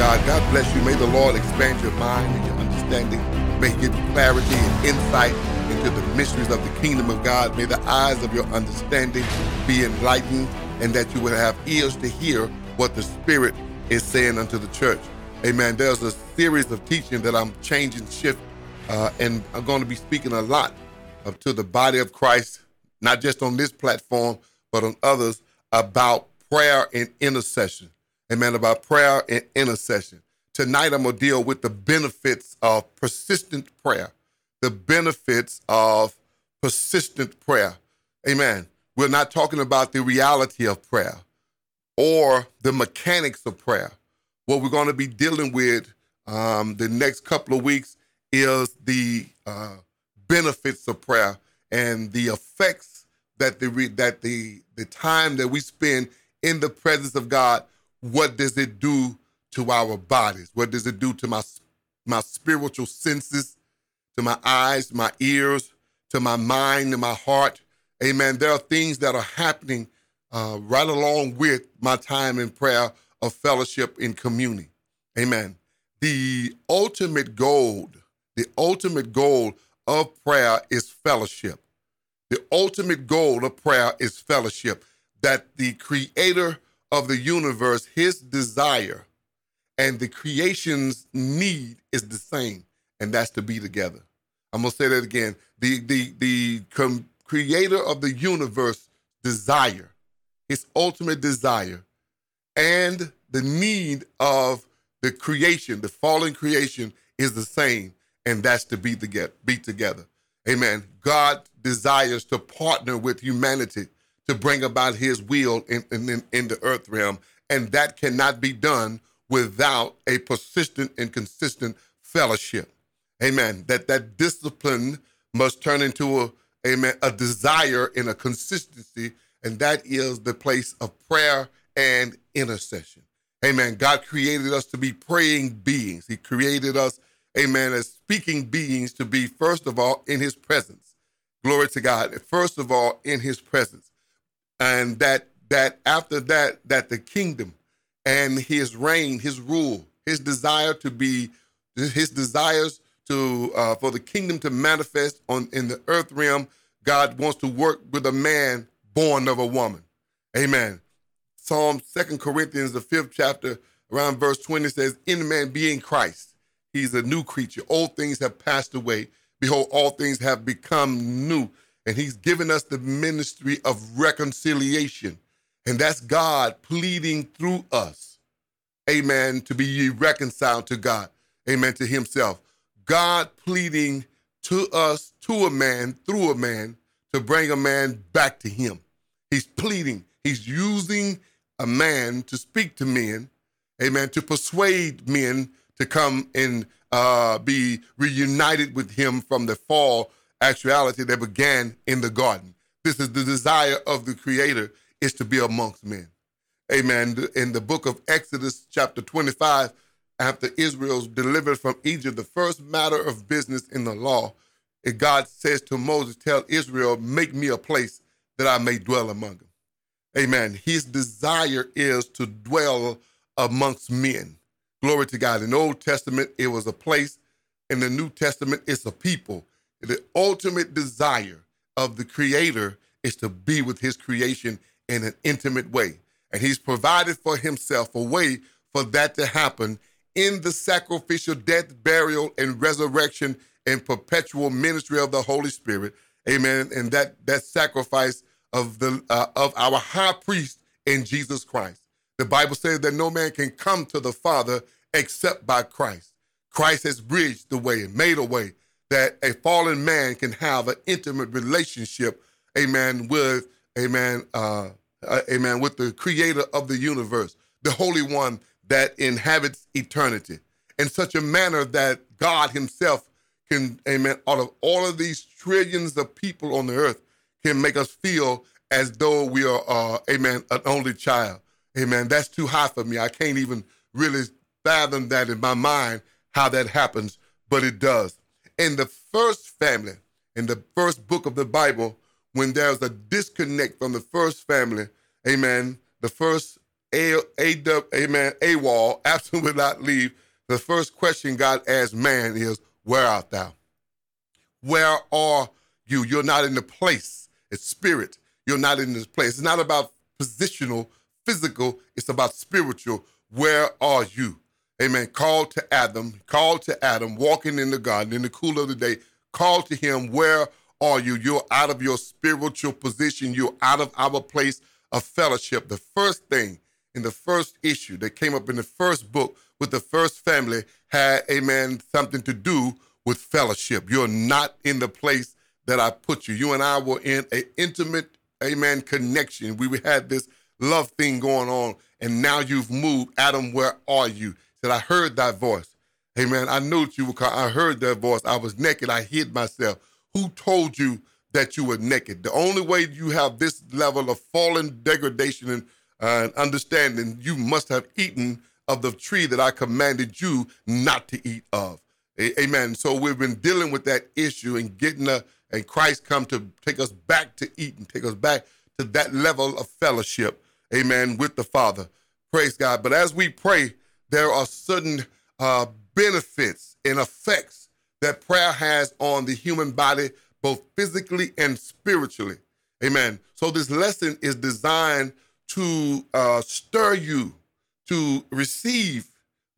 God. God bless you. May the Lord expand your mind and your understanding. May He give you clarity and insight into the mysteries of the kingdom of God. May the eyes of your understanding be enlightened and that you will have ears to hear what the Spirit is saying unto the church. Amen. There's a series of teaching that I'm changing shift, uh, and I'm going to be speaking a lot of, to the body of Christ, not just on this platform, but on others about prayer and intercession. Amen. About prayer and intercession. Tonight, I'm going to deal with the benefits of persistent prayer. The benefits of persistent prayer. Amen. We're not talking about the reality of prayer or the mechanics of prayer. What we're going to be dealing with um, the next couple of weeks is the uh, benefits of prayer and the effects that the that the the time that we spend in the presence of God. What does it do to our bodies? What does it do to my my spiritual senses, to my eyes, my ears, to my mind, and my heart? Amen. There are things that are happening uh, right along with my time in prayer of fellowship in community. Amen. The ultimate goal, the ultimate goal of prayer is fellowship. The ultimate goal of prayer is fellowship. That the creator of the universe, his desire and the creation's need is the same, and that's to be together. I'm gonna say that again. The the the com- creator of the universe desire, his ultimate desire, and the need of the creation, the fallen creation, is the same, and that's to be together. Be together. Amen. God desires to partner with humanity to bring about His will in, in, in the earth realm, and that cannot be done without a persistent and consistent fellowship. Amen. That that discipline must turn into a amen, a desire and a consistency, and that is the place of prayer and intercession. Amen. God created us to be praying beings. He created us, amen, as speaking beings to be, first of all, in his presence. Glory to God. First of all, in his presence. And that that after that, that the kingdom and his reign, his rule, his desire to be, his desires to uh, for the kingdom to manifest on in the earth realm. God wants to work with a man born of a woman. Amen. Psalm Second Corinthians, the fifth chapter, around verse 20 says, In man being Christ, he's a new creature. Old things have passed away. Behold, all things have become new. And he's given us the ministry of reconciliation. And that's God pleading through us, amen, to be reconciled to God, amen, to himself. God pleading to us, to a man, through a man, to bring a man back to him. He's pleading, he's using a man to speak to men, amen, to persuade men to come and uh, be reunited with him from the fall actuality that began in the garden. This is the desire of the Creator is to be amongst men. Amen. In the book of Exodus, chapter 25, after Israel's delivered from Egypt, the first matter of business in the law, God says to Moses, Tell Israel, make me a place that I may dwell among them. Amen. His desire is to dwell amongst men. Glory to God. In the Old Testament, it was a place. In the New Testament, it's a people. The ultimate desire of the Creator is to be with His creation in an intimate way. And He's provided for Himself a way for that to happen in the sacrificial death, burial, and resurrection and perpetual ministry of the Holy Spirit. Amen. And that that sacrifice of the uh, of our high priest in Jesus Christ. The Bible says that no man can come to the Father except by Christ. Christ has bridged the way and made a way that a fallen man can have an intimate relationship, amen, with, amen, uh, uh, amen, with the creator of the universe, the Holy One that inhabits eternity in such a manner that God Himself can, amen, out of all of these trillions of people on the earth, can make us feel as though we are, uh, amen, an only child. Amen. That's too high for me. I can't even really fathom that in my mind how that happens, but it does. In the first family, in the first book of the Bible, when there's a disconnect from the first family, amen, the first a, a, amen, AWOL, absent without leave, the first question God asks man is, Where art thou? Where are you? You're not in the place. It's spirit. You're not in this place. It's not about positional, physical, it's about spiritual. Where are you? Amen. Called to Adam, called to Adam, walking in the garden in the cool of the day. Called to him, Where are you? You're out of your spiritual position. You're out of our place of fellowship. The first thing in the first issue that came up in the first book with the first family had, amen, something to do with fellowship. You're not in the place that I put you. You and I were in an intimate, amen, connection. We had this love thing going on, and now you've moved. Adam, where are you? Said, I heard that voice. Amen. I knew that you were I heard that voice. I was naked. I hid myself. Who told you that you were naked? The only way you have this level of fallen degradation and uh, understanding, you must have eaten of the tree that I commanded you not to eat of. A- amen. So we've been dealing with that issue and getting a, and Christ come to take us back to eat and take us back to that level of fellowship. Amen. With the Father. Praise God. But as we pray, there are certain uh, benefits and effects that prayer has on the human body, both physically and spiritually. Amen. So this lesson is designed to uh, stir you to receive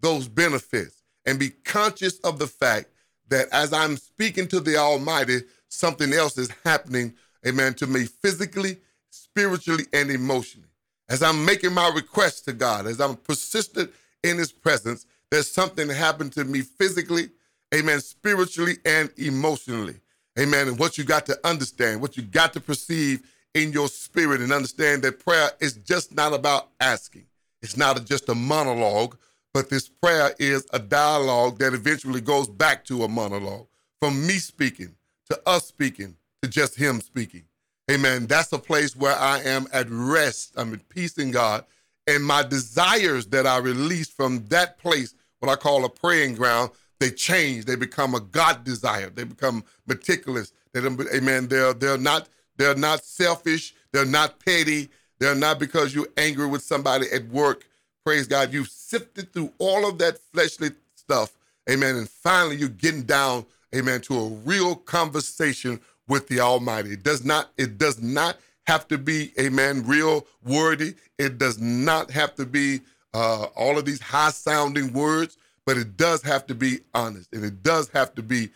those benefits and be conscious of the fact that as I'm speaking to the Almighty, something else is happening, amen, to me physically, spiritually, and emotionally. As I'm making my requests to God, as I'm persistent in His presence, there's something happened to me physically, amen, spiritually, and emotionally. Amen. And what you got to understand, what you got to perceive in your spirit and understand that prayer is just not about asking. It's not just a monologue, but this prayer is a dialogue that eventually goes back to a monologue from me speaking to us speaking to just him speaking. Amen. That's a place where I am at rest. I'm at peace in God. And my desires that I release from that place, what I call a praying ground, they change. They become a God desire. They become meticulous. They, amen. They're they're not they're not selfish. They're not petty. They're not because you're angry with somebody at work. Praise God. You've sifted through all of that fleshly stuff. Amen. And finally, you're getting down, amen, to a real conversation with the Almighty. It does not, it does not have to be, amen, real wordy. It does not have to be uh, all of these high sounding words, but it does have to be honest and it does have to be,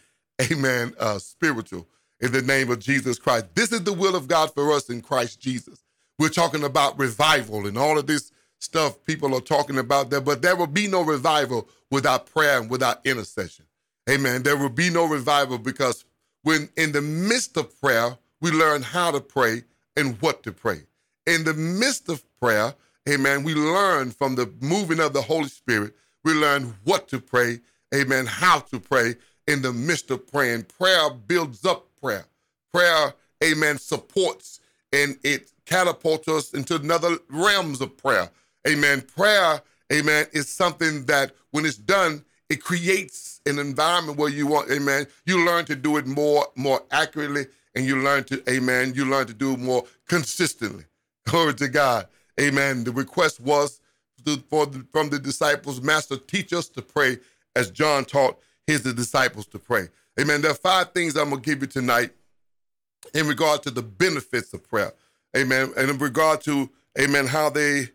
amen, uh, spiritual in the name of Jesus Christ. This is the will of God for us in Christ Jesus. We're talking about revival and all of this stuff people are talking about there, but there will be no revival without prayer and without intercession. Amen. There will be no revival because when in the midst of prayer, we learn how to pray and what to pray. In the midst of prayer, amen, we learn from the moving of the Holy Spirit, we learn what to pray, amen, how to pray in the midst of praying. Prayer builds up prayer. Prayer, amen, supports and it catapults us into another realms of prayer. Amen. Prayer, amen, is something that when it's done, it creates an environment where you want, amen, you learn to do it more, more accurately, and you learn to, amen, you learn to do more consistently. Glory to God. Amen. The request was to, for the, from the disciples, Master, teach us to pray as John taught his disciples to pray. Amen. There are five things I'm going to give you tonight in regard to the benefits of prayer. Amen. And in regard to, amen, how they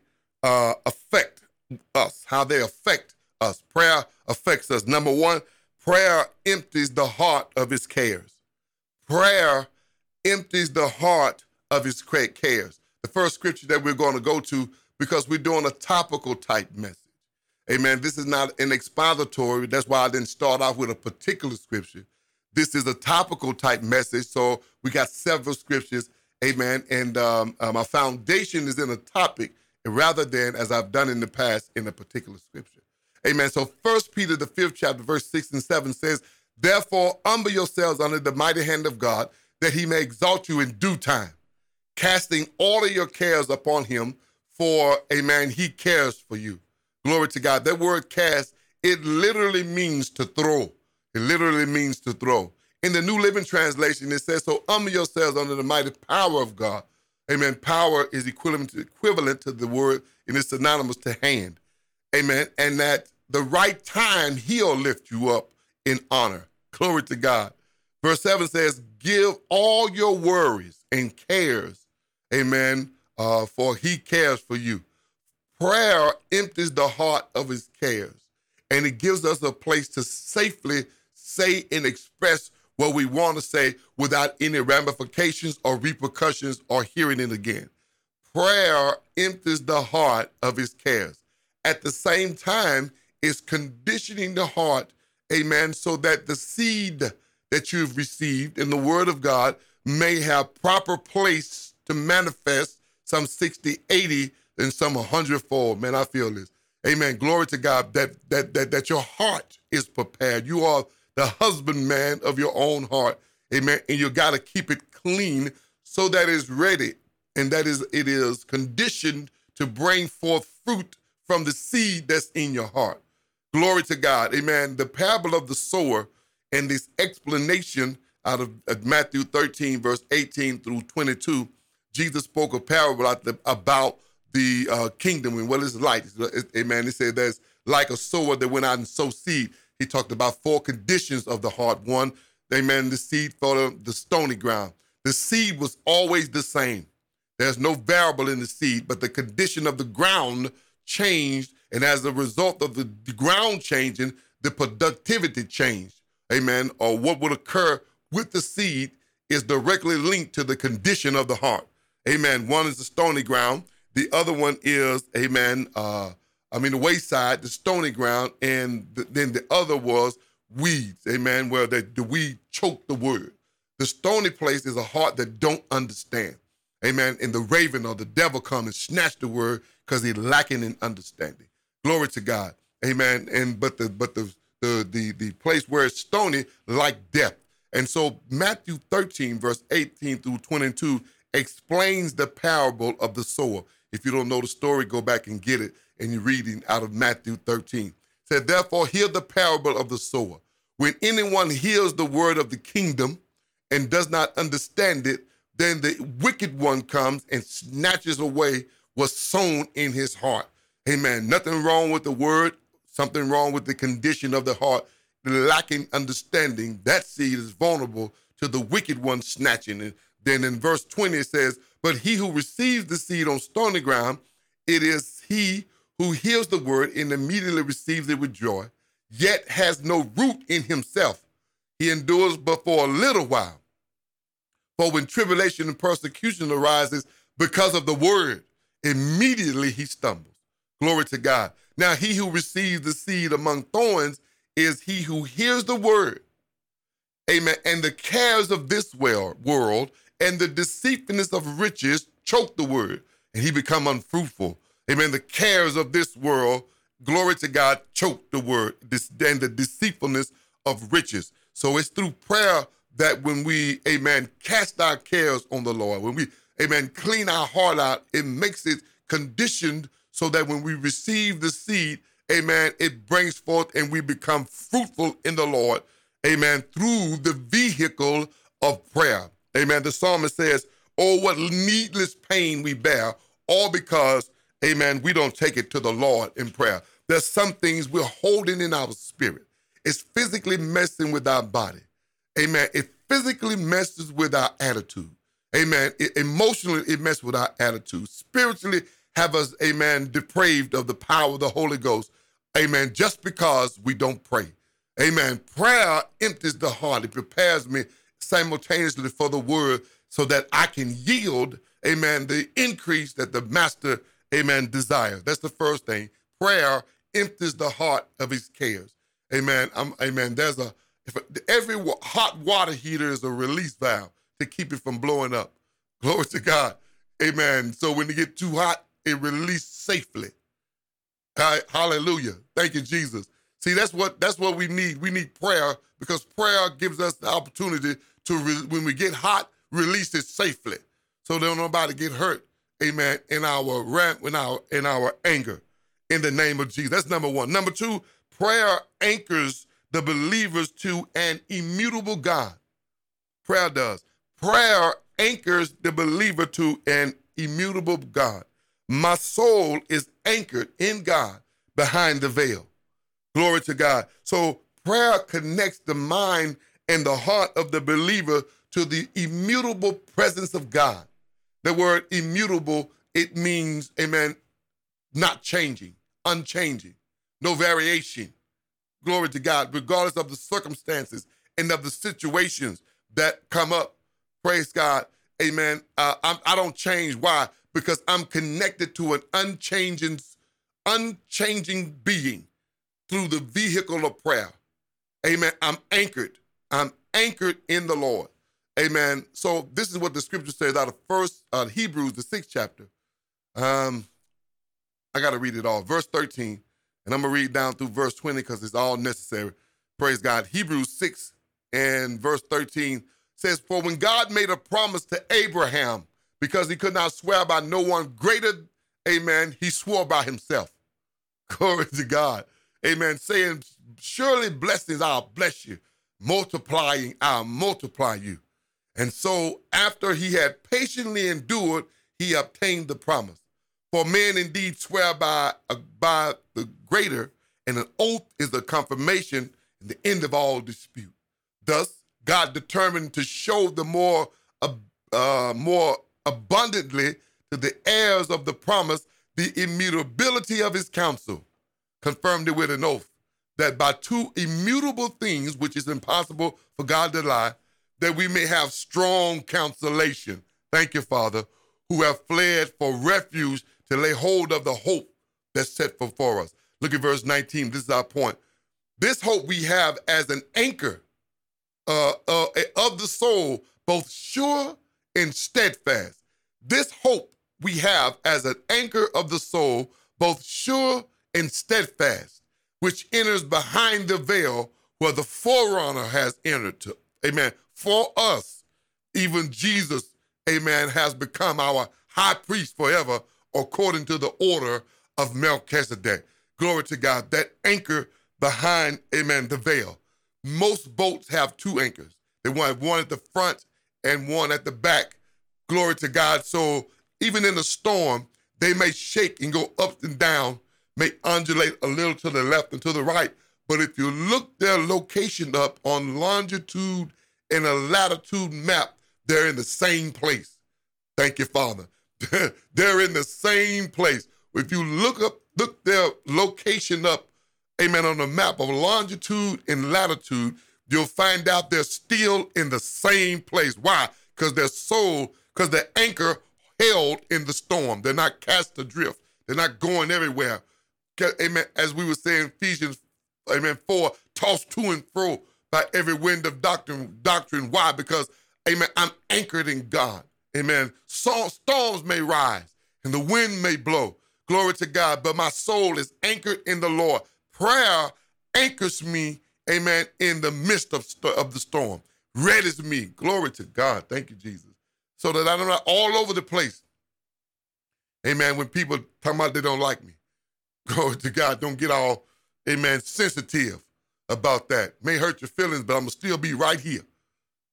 uh, affect us, how they affect us. Prayer affects us. Number one, prayer empties the heart of its cares. Prayer empties the heart of its cares. The first scripture that we're going to go to, because we're doing a topical type message. Amen. This is not an expository. That's why I didn't start off with a particular scripture. This is a topical type message. So we got several scriptures. Amen. And um, uh, my foundation is in a topic rather than, as I've done in the past, in a particular scripture. Amen. So First Peter, the fifth chapter, verse six and seven says, Therefore, humble yourselves under the mighty hand of God, that he may exalt you in due time, casting all of your cares upon him, for, a man, he cares for you. Glory to God. That word cast, it literally means to throw. It literally means to throw. In the New Living Translation, it says, So humble yourselves under the mighty power of God. Amen. Power is equivalent to, equivalent to the word and it's synonymous to hand. Amen. And that the right time he'll lift you up in honor. Glory to God. Verse 7 says, Give all your worries and cares, amen, uh, for he cares for you. Prayer empties the heart of his cares, and it gives us a place to safely say and express what we want to say without any ramifications or repercussions or hearing it again. Prayer empties the heart of his cares. At the same time, it's conditioning the heart, amen, so that the seed that you've received in the word of God may have proper place to manifest some 60, 80, and some 100 fold. Man, I feel this. Amen. Glory to God that that that that your heart is prepared. You are the husbandman of your own heart. Amen. And you got to keep it clean so that it's ready and that is it is conditioned to bring forth fruit from the seed that's in your heart. Glory to God. Amen. The parable of the sower and this explanation out of Matthew 13, verse 18 through 22, Jesus spoke a parable about the, about the uh, kingdom and what it's like. Amen. He said there's like a sower that went out and sowed seed. He talked about four conditions of the heart. One, amen, the seed fell on the stony ground. The seed was always the same. There's no variable in the seed, but the condition of the ground changed. And as a result of the ground changing, the productivity changed amen, or what would occur with the seed is directly linked to the condition of the heart. Amen. One is the stony ground. The other one is, amen, uh, I mean, the wayside, the stony ground, and the, then the other was weeds, amen, where the, the weed choked the word. The stony place is a heart that don't understand, amen, and the raven or the devil come and snatch the word because he's lacking in understanding. Glory to God, amen. And but the but the the, the, the place where it's stony like death. And so Matthew 13, verse 18 through 22 explains the parable of the sower. If you don't know the story, go back and get it. And you're reading out of Matthew 13. It said, Therefore, hear the parable of the sower. When anyone hears the word of the kingdom and does not understand it, then the wicked one comes and snatches away what's sown in his heart. Amen. Nothing wrong with the word something wrong with the condition of the heart, lacking understanding, that seed is vulnerable to the wicked one snatching it. Then in verse 20 it says, But he who receives the seed on stony ground, it is he who hears the word and immediately receives it with joy, yet has no root in himself. He endures but for a little while. For when tribulation and persecution arises because of the word, immediately he stumbles. Glory to God. Now, he who receives the seed among thorns is he who hears the word. Amen. And the cares of this world and the deceitfulness of riches choke the word, and he become unfruitful. Amen. The cares of this world, glory to God, choke the word, and the deceitfulness of riches. So it's through prayer that when we, amen, cast our cares on the Lord, when we, amen, clean our heart out, it makes it conditioned so that when we receive the seed, amen, it brings forth and we become fruitful in the Lord, amen, through the vehicle of prayer. Amen. The psalmist says, Oh, what needless pain we bear, all because, amen, we don't take it to the Lord in prayer. There's some things we're holding in our spirit. It's physically messing with our body. Amen. It physically messes with our attitude. Amen. It, emotionally, it messes with our attitude. Spiritually, have us, amen, depraved of the power of the Holy Ghost, amen, just because we don't pray. Amen. Prayer empties the heart. It prepares me simultaneously for the word so that I can yield, amen, the increase that the master, amen, desires. That's the first thing. Prayer empties the heart of his cares. Amen. I'm, amen. There's a, if every hot water heater is a release valve to keep it from blowing up. Glory to God. Amen. So when it get too hot, it released safely. Hallelujah. Thank you, Jesus. See, that's what that's what we need. We need prayer because prayer gives us the opportunity to, re- when we get hot, release it safely, so that nobody get hurt. Amen. In our rant, in our in our anger, in the name of Jesus. That's number one. Number two, prayer anchors the believers to an immutable God. Prayer does. Prayer anchors the believer to an immutable God. My soul is anchored in God behind the veil. Glory to God. So prayer connects the mind and the heart of the believer to the immutable presence of God. The word immutable, it means, amen, not changing, unchanging, no variation. Glory to God, regardless of the circumstances and of the situations that come up. Praise God. Amen. Uh, I do not change. Why? Because I'm connected to an unchanging, unchanging being through the vehicle of prayer. Amen. I'm anchored. I'm anchored in the Lord. Amen. So this is what the scripture says out of First uh, Hebrews, the sixth chapter. Um, I got to read it all. Verse 13, and I'm gonna read down through verse 20 because it's all necessary. Praise God. Hebrews 6 and verse 13 says, For when God made a promise to Abraham, because he could not swear by no one greater, amen, he swore by himself. Glory to God. Amen. Saying, Surely blessings I'll bless you, multiplying I'll multiply you. And so after he had patiently endured, he obtained the promise. For men indeed swear by, uh, by the greater, and an oath is the confirmation and the end of all dispute. Thus, God determined to show the more, uh, uh, more abundantly to the heirs of the promise the immutability of his counsel, confirmed it with an oath, that by two immutable things, which is impossible for God to lie, that we may have strong consolation. Thank you, Father, who have fled for refuge to lay hold of the hope that's set before us. Look at verse 19. This is our point. This hope we have as an anchor uh, uh, of the soul, both sure and steadfast. This hope we have as an anchor of the soul, both sure and steadfast, which enters behind the veil where the forerunner has entered to. Amen. For us, even Jesus, amen, has become our high priest forever according to the order of Melchizedek. Glory to God. That anchor behind, amen, the veil. Most boats have two anchors. They want one at the front and one at the back. Glory to God. So even in a storm, they may shake and go up and down, may undulate a little to the left and to the right. But if you look their location up on longitude and a latitude map, they're in the same place. Thank you, Father. they're in the same place. If you look up, look their location up, amen, on the map of longitude and latitude, you'll find out they're still in the same place. Why? Because their soul, because their anchor held in the storm. They're not cast adrift. They're not going everywhere. Amen. As we were saying, Ephesians, amen, 4, tossed to and fro by every wind of doctrine. Doctrine. Why? Because, amen, I'm anchored in God. Amen. So, storms may rise and the wind may blow. Glory to God. But my soul is anchored in the Lord. Prayer anchors me, amen, in the midst of, st- of the storm. Red is me. Glory to God. Thank you, Jesus. So that I'm not all over the place. Amen. When people talk about they don't like me. Glory to God. Don't get all, amen, sensitive about that. May hurt your feelings, but I'm to still be right here.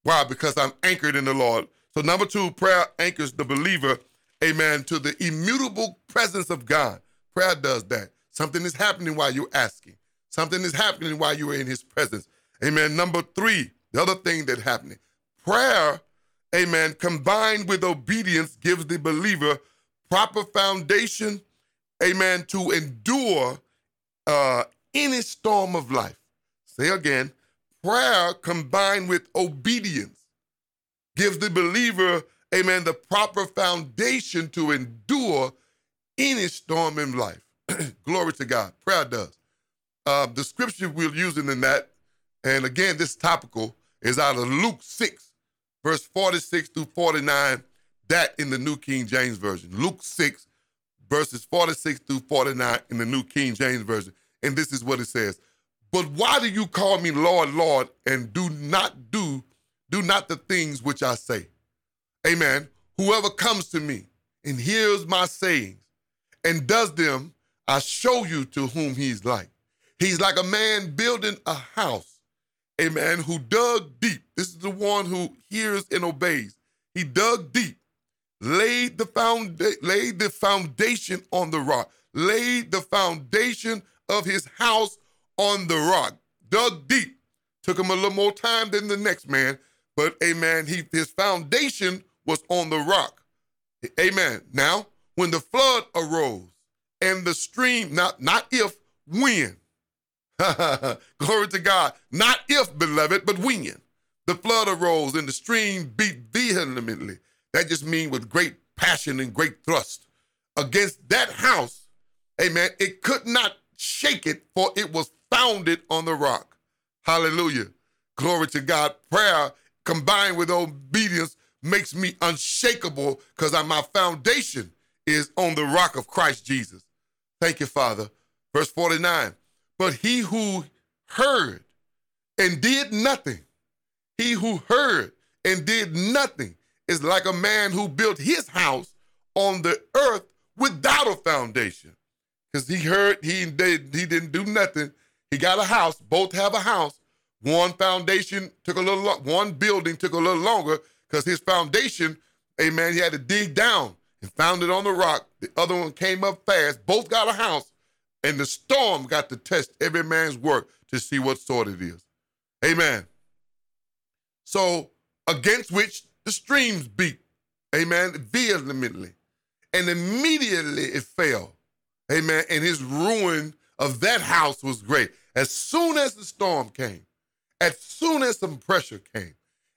Why? Because I'm anchored in the Lord. So, number two, prayer anchors the believer, amen, to the immutable presence of God. Prayer does that. Something is happening while you're asking, something is happening while you are in His presence. Amen. Number three, the other thing that happening, prayer, amen, combined with obedience gives the believer proper foundation, amen, to endure uh, any storm of life. Say again, prayer combined with obedience gives the believer, amen, the proper foundation to endure any storm in life. Glory to God. Prayer does. Uh, the scripture we're using in that, and again, this topical is out of Luke 6, verse 46 through 49, that in the New King James Version. Luke 6, verses 46 through 49 in the New King James Version. And this is what it says. But why do you call me Lord, Lord, and do not do do not the things which I say. Amen. Whoever comes to me and hears my sayings and does them, I show you to whom he's like. He's like a man building a house, a man who dug deep. This is the one who hears and obeys. He dug deep laid the found laid the foundation on the rock, laid the foundation of his house on the rock, dug deep. Took him a little more time than the next man, but amen, he his foundation was on the rock. Amen. Now, when the flood arose and the stream, not not if, when. Glory to God. Not if, beloved, but when. The flood arose and the stream beat vehemently. That just means with great passion and great thrust against that house. Amen. It could not shake it, for it was founded on the rock. Hallelujah. Glory to God. Prayer combined with obedience makes me unshakable because my foundation is on the rock of Christ Jesus. Thank you, Father. Verse 49 But he who heard and did nothing, he who heard and did nothing is like a man who built his house on the earth without a foundation. Because he heard, he did, he didn't do nothing. He got a house, both have a house. One foundation took a little, one building took a little longer because his foundation, amen, he had to dig down and found it on the rock. The other one came up fast. Both got a house, and the storm got to test every man's work to see what sort it is. Amen. So, against which the streams beat, amen, vehemently. And immediately it fell. Amen. And his ruin of that house was great. As soon as the storm came, as soon as some pressure came,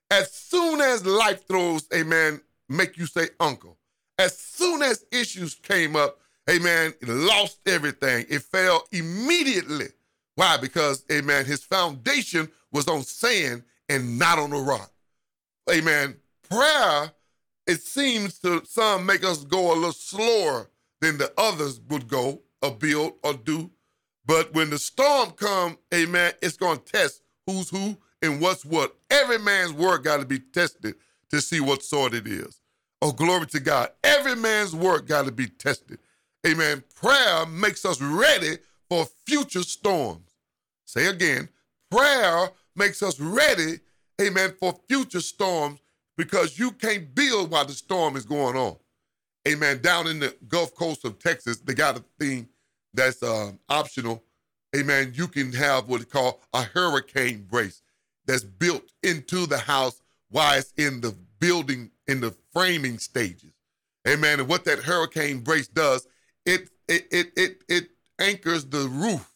as soon as life throws, amen, make you say uncle, as soon as issues came up, amen, lost everything. It fell immediately. Why? Because, amen, his foundation was on sand and not on a rock. Amen. Prayer, it seems to some make us go a little slower than the others would go or build or do. But when the storm come, amen, it's going to test who's who and what's what. Every man's work got to be tested to see what sort it is. Oh, glory to God. Every man's work got to be tested. Amen. Prayer makes us ready for future storms. Say again, prayer makes us ready, amen, for future storms because you can't build while the storm is going on. Amen. Down in the Gulf Coast of Texas, they got a thing that's uh, optional. Amen. You can have what they call a hurricane brace that's built into the house while it's in the building in the framing stages. Amen. And what that hurricane brace does, it it it it, it anchors the roof,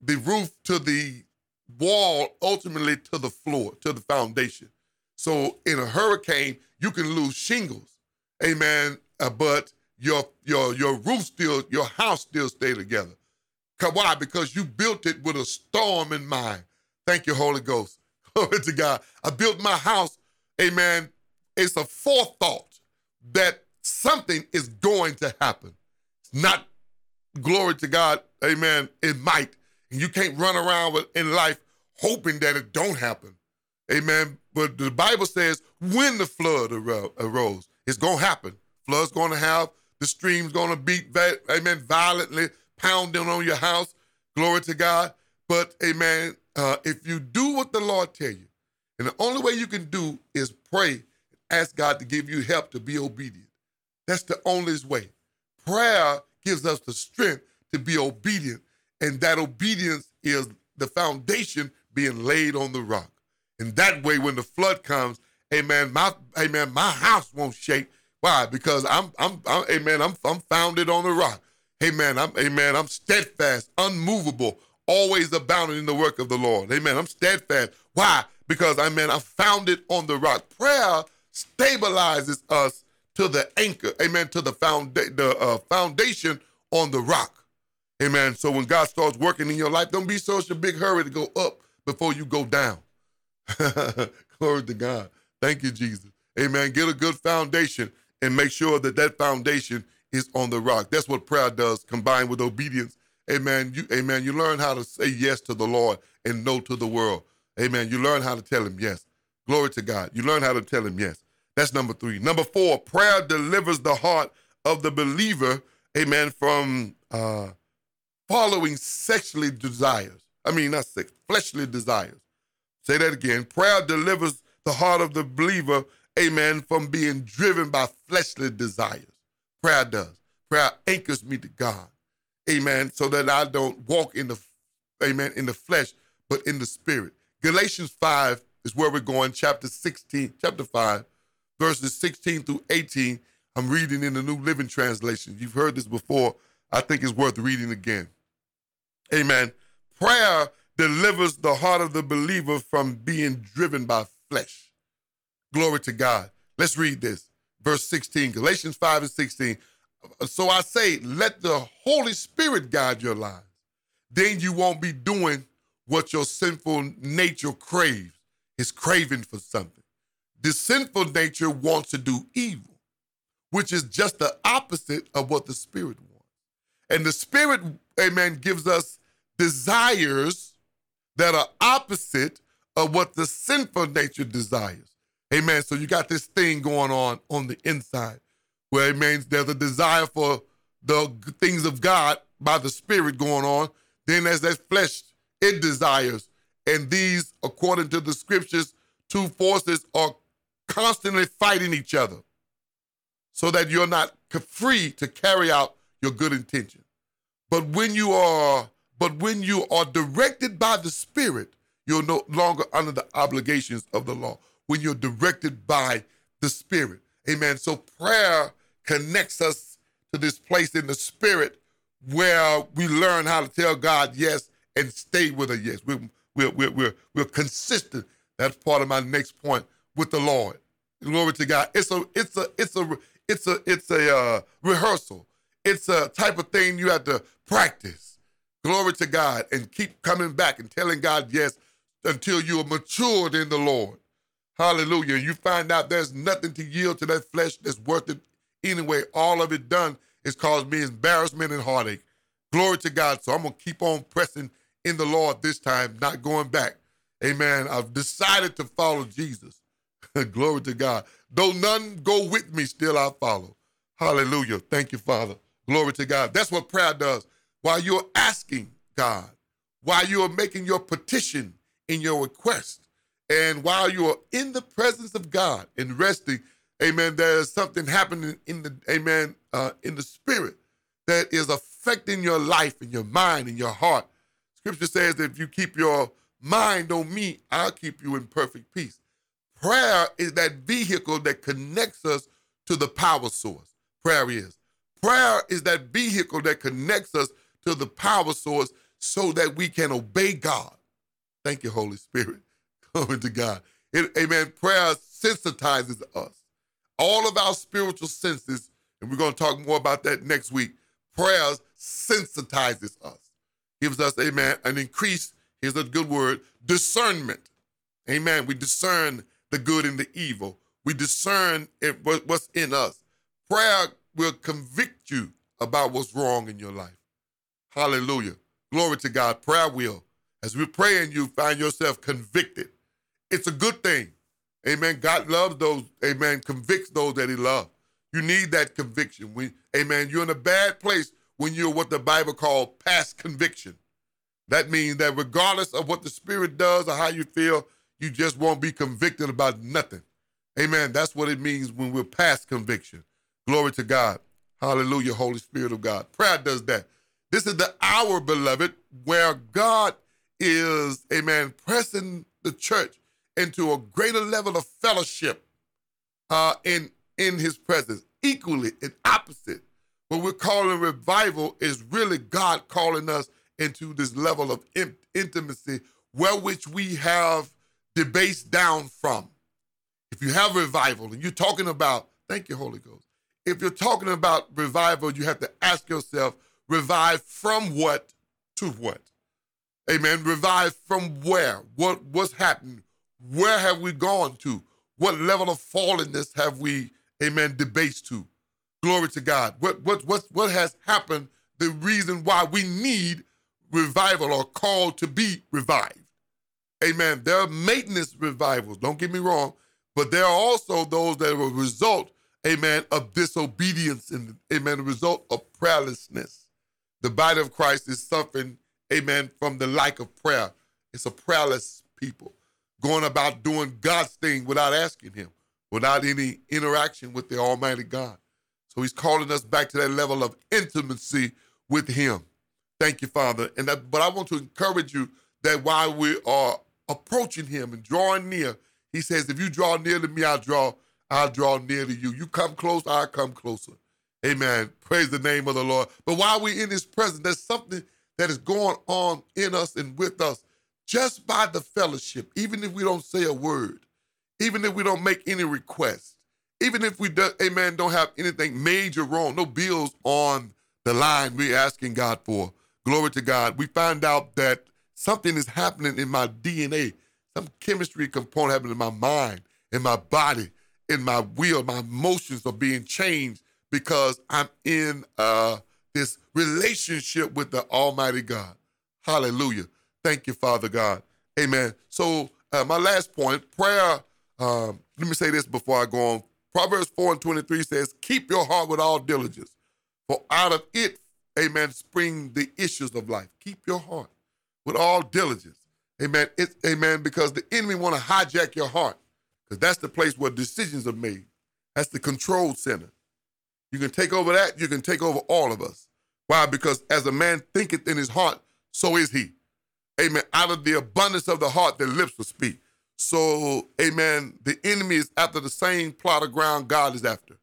the roof to the wall, ultimately to the floor, to the foundation. So in a hurricane, you can lose shingles. Amen. Uh, but your your your roof still, your house still stay together. Why? Because you built it with a storm in mind. Thank you, Holy Ghost. Glory to God. I built my house, amen, it's a forethought that something is going to happen. Not glory to God, amen, it might. And you can't run around with, in life hoping that it don't happen. Amen. But the Bible says when the flood arose, it's going to happen. Flood's going to have, the stream's going to beat, amen, violently, pounding on your house. Glory to God. But, amen, uh, if you do what the Lord tell you, and the only way you can do is pray and ask God to give you help to be obedient. That's the only way. Prayer gives us the strength to be obedient, and that obedience is the foundation being laid on the rock. And that way, when the flood comes, amen, my amen, my house won't shake. Why? Because I'm I'm, I'm amen, I'm I'm founded on the rock. Amen. I'm amen. I'm steadfast, unmovable, always abounding in the work of the Lord. Amen. I'm steadfast. Why? Because amen, I'm founded on the rock. Prayer stabilizes us to the anchor, amen, to the, founda- the uh, foundation on the rock. Amen. So when God starts working in your life, don't be such a big hurry to go up before you go down. Glory to God. Thank you, Jesus. Amen. Get a good foundation and make sure that that foundation is on the rock. That's what prayer does, combined with obedience. Amen. You, amen. You learn how to say yes to the Lord and no to the world. Amen. You learn how to tell him yes. Glory to God. You learn how to tell him yes. That's number three. Number four, prayer delivers the heart of the believer, amen, from uh, following sexually desires. I mean, not sex, fleshly desires. Say that again. Prayer delivers the heart of the believer, amen, from being driven by fleshly desires. Prayer does. Prayer anchors me to God. Amen. So that I don't walk in the, amen, in the flesh, but in the spirit. Galatians 5 is where we're going, chapter 16, chapter 5, verses 16 through 18. I'm reading in the New Living Translation. You've heard this before. I think it's worth reading again. Amen. Prayer delivers the heart of the believer from being driven by flesh. Glory to God. Let's read this. Verse 16, Galatians 5 and 16. So I say, let the Holy Spirit guide your lives. Then you won't be doing what your sinful nature craves. It's craving for something. The sinful nature wants to do evil, which is just the opposite of what the Spirit wants. And the Spirit, amen, gives us desires that are opposite of what the sinful nature desires. Amen. So you got this thing going on on the inside where it means there's a desire for the things of God by the Spirit going on. Then there's that flesh, it desires. And these, according to the scriptures, two forces are constantly fighting each other so that you're not free to carry out your good intention. But when you are but when you are directed by the Spirit, you're no longer under the obligations of the law. When you're directed by the Spirit. Amen. So prayer connects us to this place in the Spirit where we learn how to tell God yes and stay with a yes. We're, we're, we're, we're, we're consistent. That's part of my next point with the Lord. Glory to God. It's a it's a it's a it's a it's a uh, rehearsal. It's a type of thing you have to practice. Glory to God and keep coming back and telling God yes until you are matured in the Lord. Hallelujah. You find out there's nothing to yield to that flesh that's worth it anyway. All of it done is caused me embarrassment and heartache. Glory to God. So I'm going to keep on pressing in the Lord this time, not going back. Amen. I've decided to follow Jesus. Glory to God. Though none go with me, still I follow. Hallelujah. Thank you, Father. Glory to God. That's what prayer does while you're asking God, while you're making your petition in your request, and while you are in the presence of God and resting, amen, there's something happening in the, amen, uh, in the spirit that is affecting your life and your mind and your heart. Scripture says that if you keep your mind on me, I'll keep you in perfect peace. Prayer is that vehicle that connects us to the power source. Prayer is. Prayer is that vehicle that connects us to the power source so that we can obey God. Thank you, Holy Spirit. Glory to God. It, amen. Prayer sensitizes us. All of our spiritual senses, and we're going to talk more about that next week. Prayer sensitizes us, gives us, amen, an increase, here's a good word, discernment. Amen. We discern the good and the evil. We discern what's in us. Prayer will convict you about what's wrong in your life. Hallelujah. Glory to God. Prayer will. As we're praying, you find yourself convicted. It's a good thing. Amen. God loves those, amen, convicts those that he loves. You need that conviction. Amen. You're in a bad place when you're what the Bible calls past conviction. That means that regardless of what the Spirit does or how you feel, you just won't be convicted about nothing. Amen. That's what it means when we're past conviction. Glory to God. Hallelujah, Holy Spirit of God. Prayer does that. This is the hour, beloved, where God is, amen, pressing the church into a greater level of fellowship uh, in, in his presence, equally and opposite. What we're calling revival is really God calling us into this level of in- intimacy where which we have debased down from. If you have revival and you're talking about, thank you, Holy Ghost. If you're talking about revival, you have to ask yourself, Revive from what to what? Amen. Revive from where? What what's happened? Where have we gone to? What level of fallenness have we, amen, debased to? Glory to God. What what what what has happened? The reason why we need revival or called to be revived. Amen. There are maintenance revivals, don't get me wrong, but there are also those that are a result, amen, of disobedience and amen, a result of prayerlessness. The body of Christ is suffering, amen, from the lack of prayer. It's a prayerless people going about doing God's thing without asking Him. without any interaction with the Almighty God. So he's calling us back to that level of intimacy with him. Thank you, Father. And that, but I want to encourage you that while we are approaching him and drawing near, he says, if you draw near to me, I'll draw, I'll draw near to you. You come close, I'll come closer. Amen. Praise the name of the Lord. But while we're in his presence, there's something that is going on in us and with us just by the fellowship, even if we don't say a word, even if we don't make any requests, even if we, do, amen, don't have anything major wrong, no bills on the line we're asking God for. Glory to God. We find out that something is happening in my DNA, some chemistry component happening in my mind, in my body, in my will. My emotions are being changed because I'm in uh, this relationship with the Almighty God. Hallelujah. Thank you, Father God. Amen. So, uh, my last point prayer. Um, let me say this before I go on. Proverbs 4 and 23 says, Keep your heart with all diligence, for out of it, amen, spring the issues of life. Keep your heart with all diligence. Amen. It's, amen. Because the enemy want to hijack your heart, because that's the place where decisions are made. That's the control center. You can take over that, you can take over all of us. Why? Because as a man thinketh in his heart, so is he. Amen. Out of the abundance of the heart, the lips will speak. So, amen, the enemy is after the same plot of ground God is after.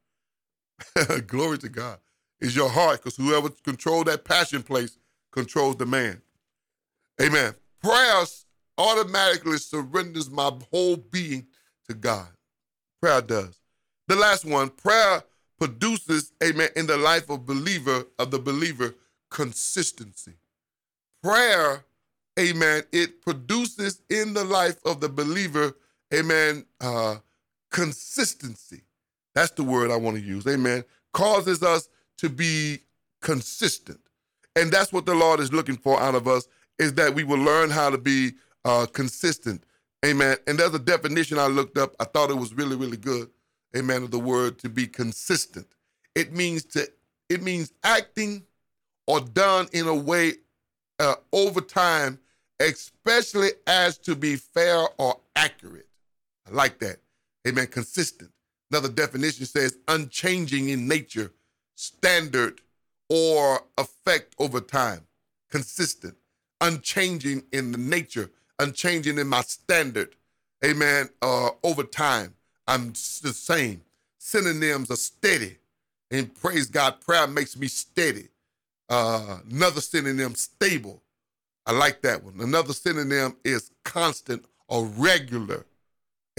Glory to God. Is your heart, because whoever controls that passion place controls the man. Amen. Prayer automatically surrenders my whole being to God. Prayer does. The last one, prayer produces, amen, in the life of believer, of the believer, consistency. Prayer amen, it produces in the life of the believer, amen, uh, consistency. That's the word I want to use, amen. Causes us to be consistent. And that's what the Lord is looking for out of us, is that we will learn how to be uh, consistent. Amen. And there's a definition I looked up. I thought it was really, really good. Amen. Of the word to be consistent. It means to, it means acting or done in a way uh, over time especially as to be fair or accurate. I like that. Amen. Consistent. Another definition says unchanging in nature, standard, or effect over time. Consistent. Unchanging in the nature, unchanging in my standard. Amen. Uh, over time, I'm the same. Synonyms are steady. And praise God, prayer makes me steady. Uh, another synonym, stable. I like that one. Another synonym is constant or regular.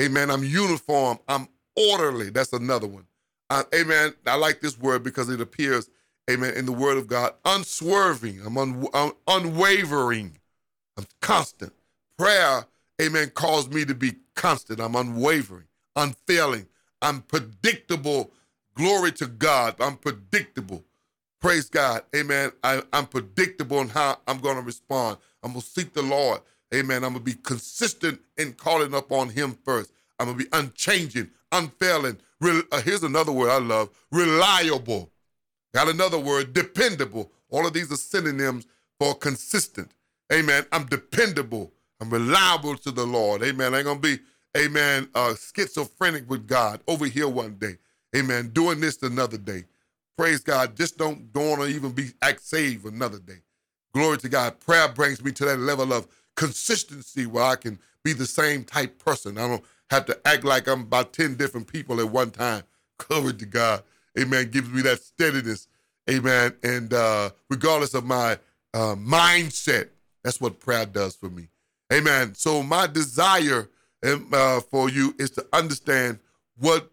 Amen. I'm uniform. I'm orderly. That's another one. Uh, amen. I like this word because it appears, amen, in the word of God. Unswerving. I'm, un- I'm unwavering. I'm constant. Prayer, amen, calls me to be constant. I'm unwavering, unfailing. I'm predictable. Glory to God. I'm predictable. Praise God. Amen. I, am predictable in how I'm going to respond. I'm going to seek the Lord. Amen. I'm going to be consistent in calling up on Him first. I'm going to be unchanging, unfailing. Re- uh, here's another word I love reliable. Got another word dependable. All of these are synonyms for consistent. Amen. I'm dependable. I'm reliable to the Lord. Amen. I ain't to be, amen, uh, schizophrenic with God over here one day. Amen. Doing this another day. Praise God. Just don't, don't want to even be act saved another day. Glory to God. Prayer brings me to that level of consistency where I can be the same type person. I don't have to act like I'm about 10 different people at one time. Glory to God. Amen. Gives me that steadiness. Amen. And uh, regardless of my uh, mindset, that's what prayer does for me. Amen. So my desire um, uh, for you is to understand what,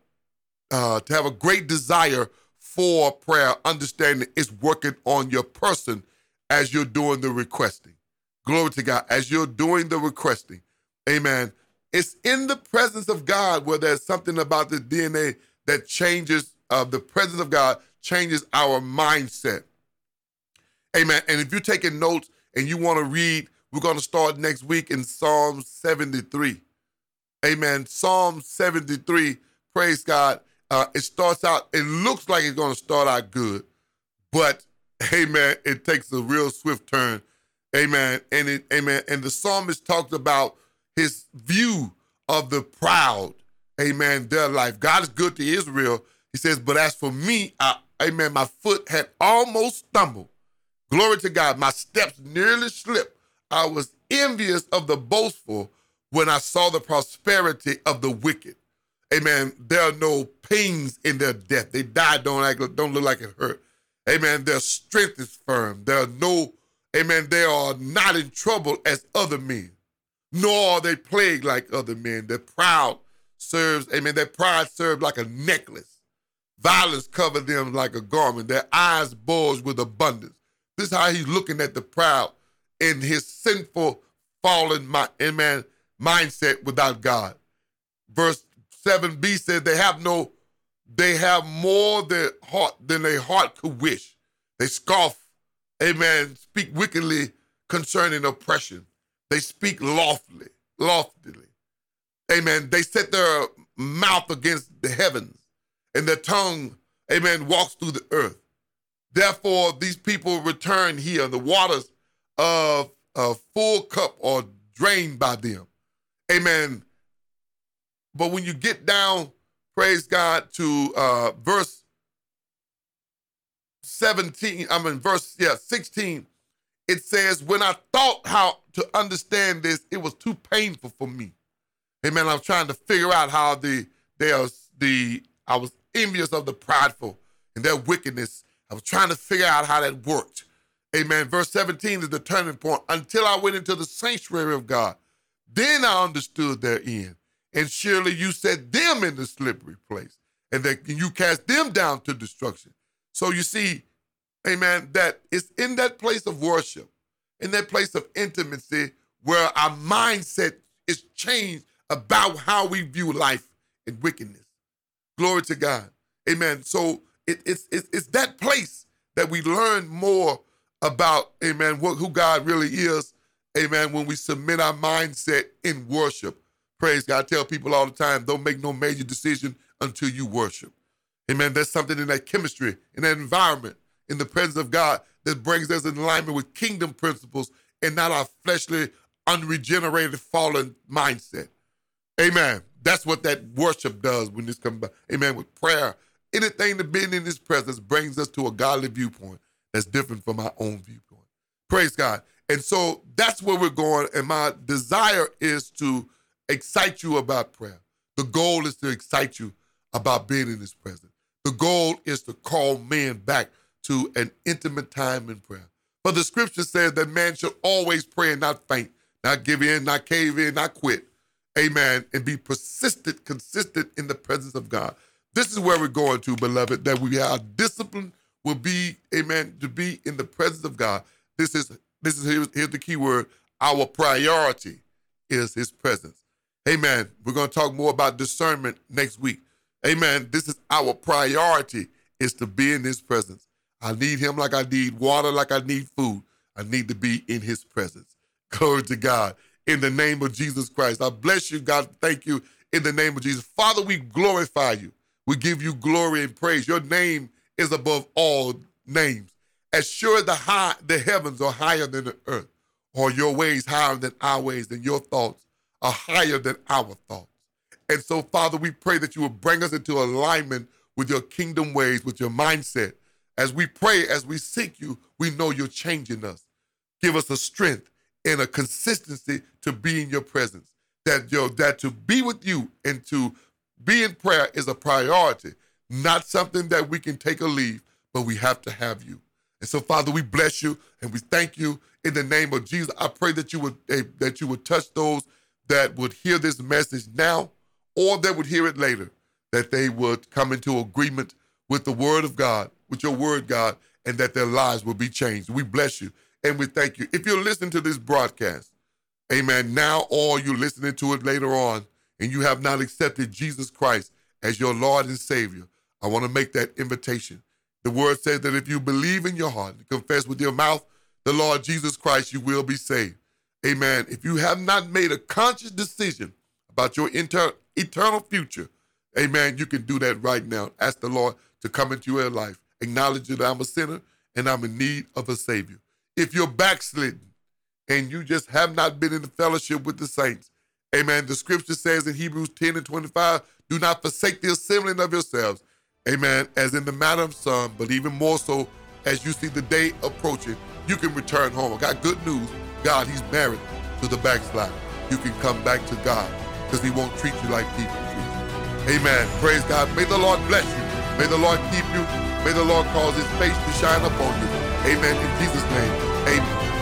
uh, to have a great desire for prayer, understanding it's working on your person as you're doing the requesting. Glory to God. As you're doing the requesting. Amen. It's in the presence of God where there's something about the DNA that changes, uh, the presence of God changes our mindset. Amen. And if you're taking notes and you want to read, we're going to start next week in Psalm 73. Amen. Psalm 73, praise God. Uh, it starts out, it looks like it's going to start out good, but amen, it takes a real swift turn. Amen. And it, amen. And the psalmist talked about his view of the proud. amen, their life. God is good to Israel. He says, but as for me, I, amen, my foot had almost stumbled. Glory to God. My steps nearly slipped. I was envious of the boastful when I saw the prosperity of the wicked. Amen. There are no pains in their death. They die, don't act, don't look like it hurt. Amen. Their strength is firm. There are no, amen, they are not in trouble as other men, nor are they plagued like other men. Their proud serves, amen, their pride serves like a necklace. Violence covered them like a garment. Their eyes bulge with abundance. This is how he's looking at the proud in his sinful, fallen, man mindset without God. Verse 7b says they have no, they have more than heart than their heart could wish. They scoff, amen, speak wickedly concerning oppression. They speak loftily, loftily. Amen. They set their mouth against the heavens, and their tongue, amen, walks through the earth. Therefore, these people return here. and The waters of a full cup are drained by them. Amen. But when you get down, praise God, to uh, verse 17, I mean, verse, yeah, 16, it says, When I thought how to understand this, it was too painful for me. Amen. I was trying to figure out how the, there's the, I was envious of the prideful and their wickedness. I was trying to figure out how that worked. Amen. Verse 17 is the turning point. Until I went into the sanctuary of God, then I understood their end. And surely you set them in the slippery place, and that you cast them down to destruction. So you see, amen, that it's in that place of worship, in that place of intimacy, where our mindset is changed about how we view life and wickedness. Glory to God. Amen. So it, it's, it's, it's that place that we learn more about, amen, what, who God really is, amen, when we submit our mindset in worship. Praise God. I tell people all the time, don't make no major decision until you worship. Amen. There's something in that chemistry, in that environment, in the presence of God that brings us in alignment with kingdom principles and not our fleshly, unregenerated, fallen mindset. Amen. That's what that worship does when this comes by. Amen. With prayer, anything to being in His presence brings us to a godly viewpoint that's different from our own viewpoint. Praise God. And so that's where we're going. And my desire is to excite you about prayer. The goal is to excite you about being in His presence. The goal is to call men back to an intimate time in prayer. But the scripture says that man should always pray and not faint, not give in, not cave in, not quit. Amen. And be persistent, consistent in the presence of God. This is where we're going to, beloved, that we are disciplined will be, amen, to be in the presence of God. This is this is here's, here's the key word. Our priority is his presence. Amen. We're going to talk more about discernment next week. Amen. This is our priority is to be in his presence. I need him like I need water, like I need food. I need to be in his presence. Glory to God. In the name of Jesus Christ. I bless you, God. Thank you in the name of Jesus. Father, we glorify you. We give you glory and praise. Your name is above all names. As sure the high the heavens are higher than the earth, or your ways higher than our ways, and your thoughts are higher than our thoughts. And so, Father, we pray that you will bring us into alignment with your kingdom ways, with your mindset. As we pray, as we seek you, we know you're changing us. Give us a strength and a consistency to be in your presence. That your that to be with you and to be in prayer is a priority not something that we can take or leave, but we have to have you. And so, Father, we bless you and we thank you in the name of Jesus. I pray that you would eh, that you would touch those that would hear this message now or that would hear it later, that they would come into agreement with the word of God, with your word, God, and that their lives will be changed. We bless you and we thank you. If you're listening to this broadcast, amen, now or you're listening to it later on, and you have not accepted Jesus Christ as your Lord and Savior, I want to make that invitation. The word says that if you believe in your heart and confess with your mouth the Lord Jesus Christ, you will be saved. Amen. If you have not made a conscious decision about your inter- eternal future, amen, you can do that right now. Ask the Lord to come into your life. Acknowledge that I'm a sinner and I'm in need of a Savior. If you're backslidden and you just have not been in the fellowship with the saints, amen, the scripture says in Hebrews 10 and 25 Do not forsake the assembling of yourselves. Amen. As in the matter of some, but even more so as you see the day approaching, you can return home. I got good news. God, He's married to the backslider. You can come back to God because He won't treat you like people treat you. Amen. Praise God. May the Lord bless you. May the Lord keep you. May the Lord cause His face to shine upon you. Amen. In Jesus' name, amen.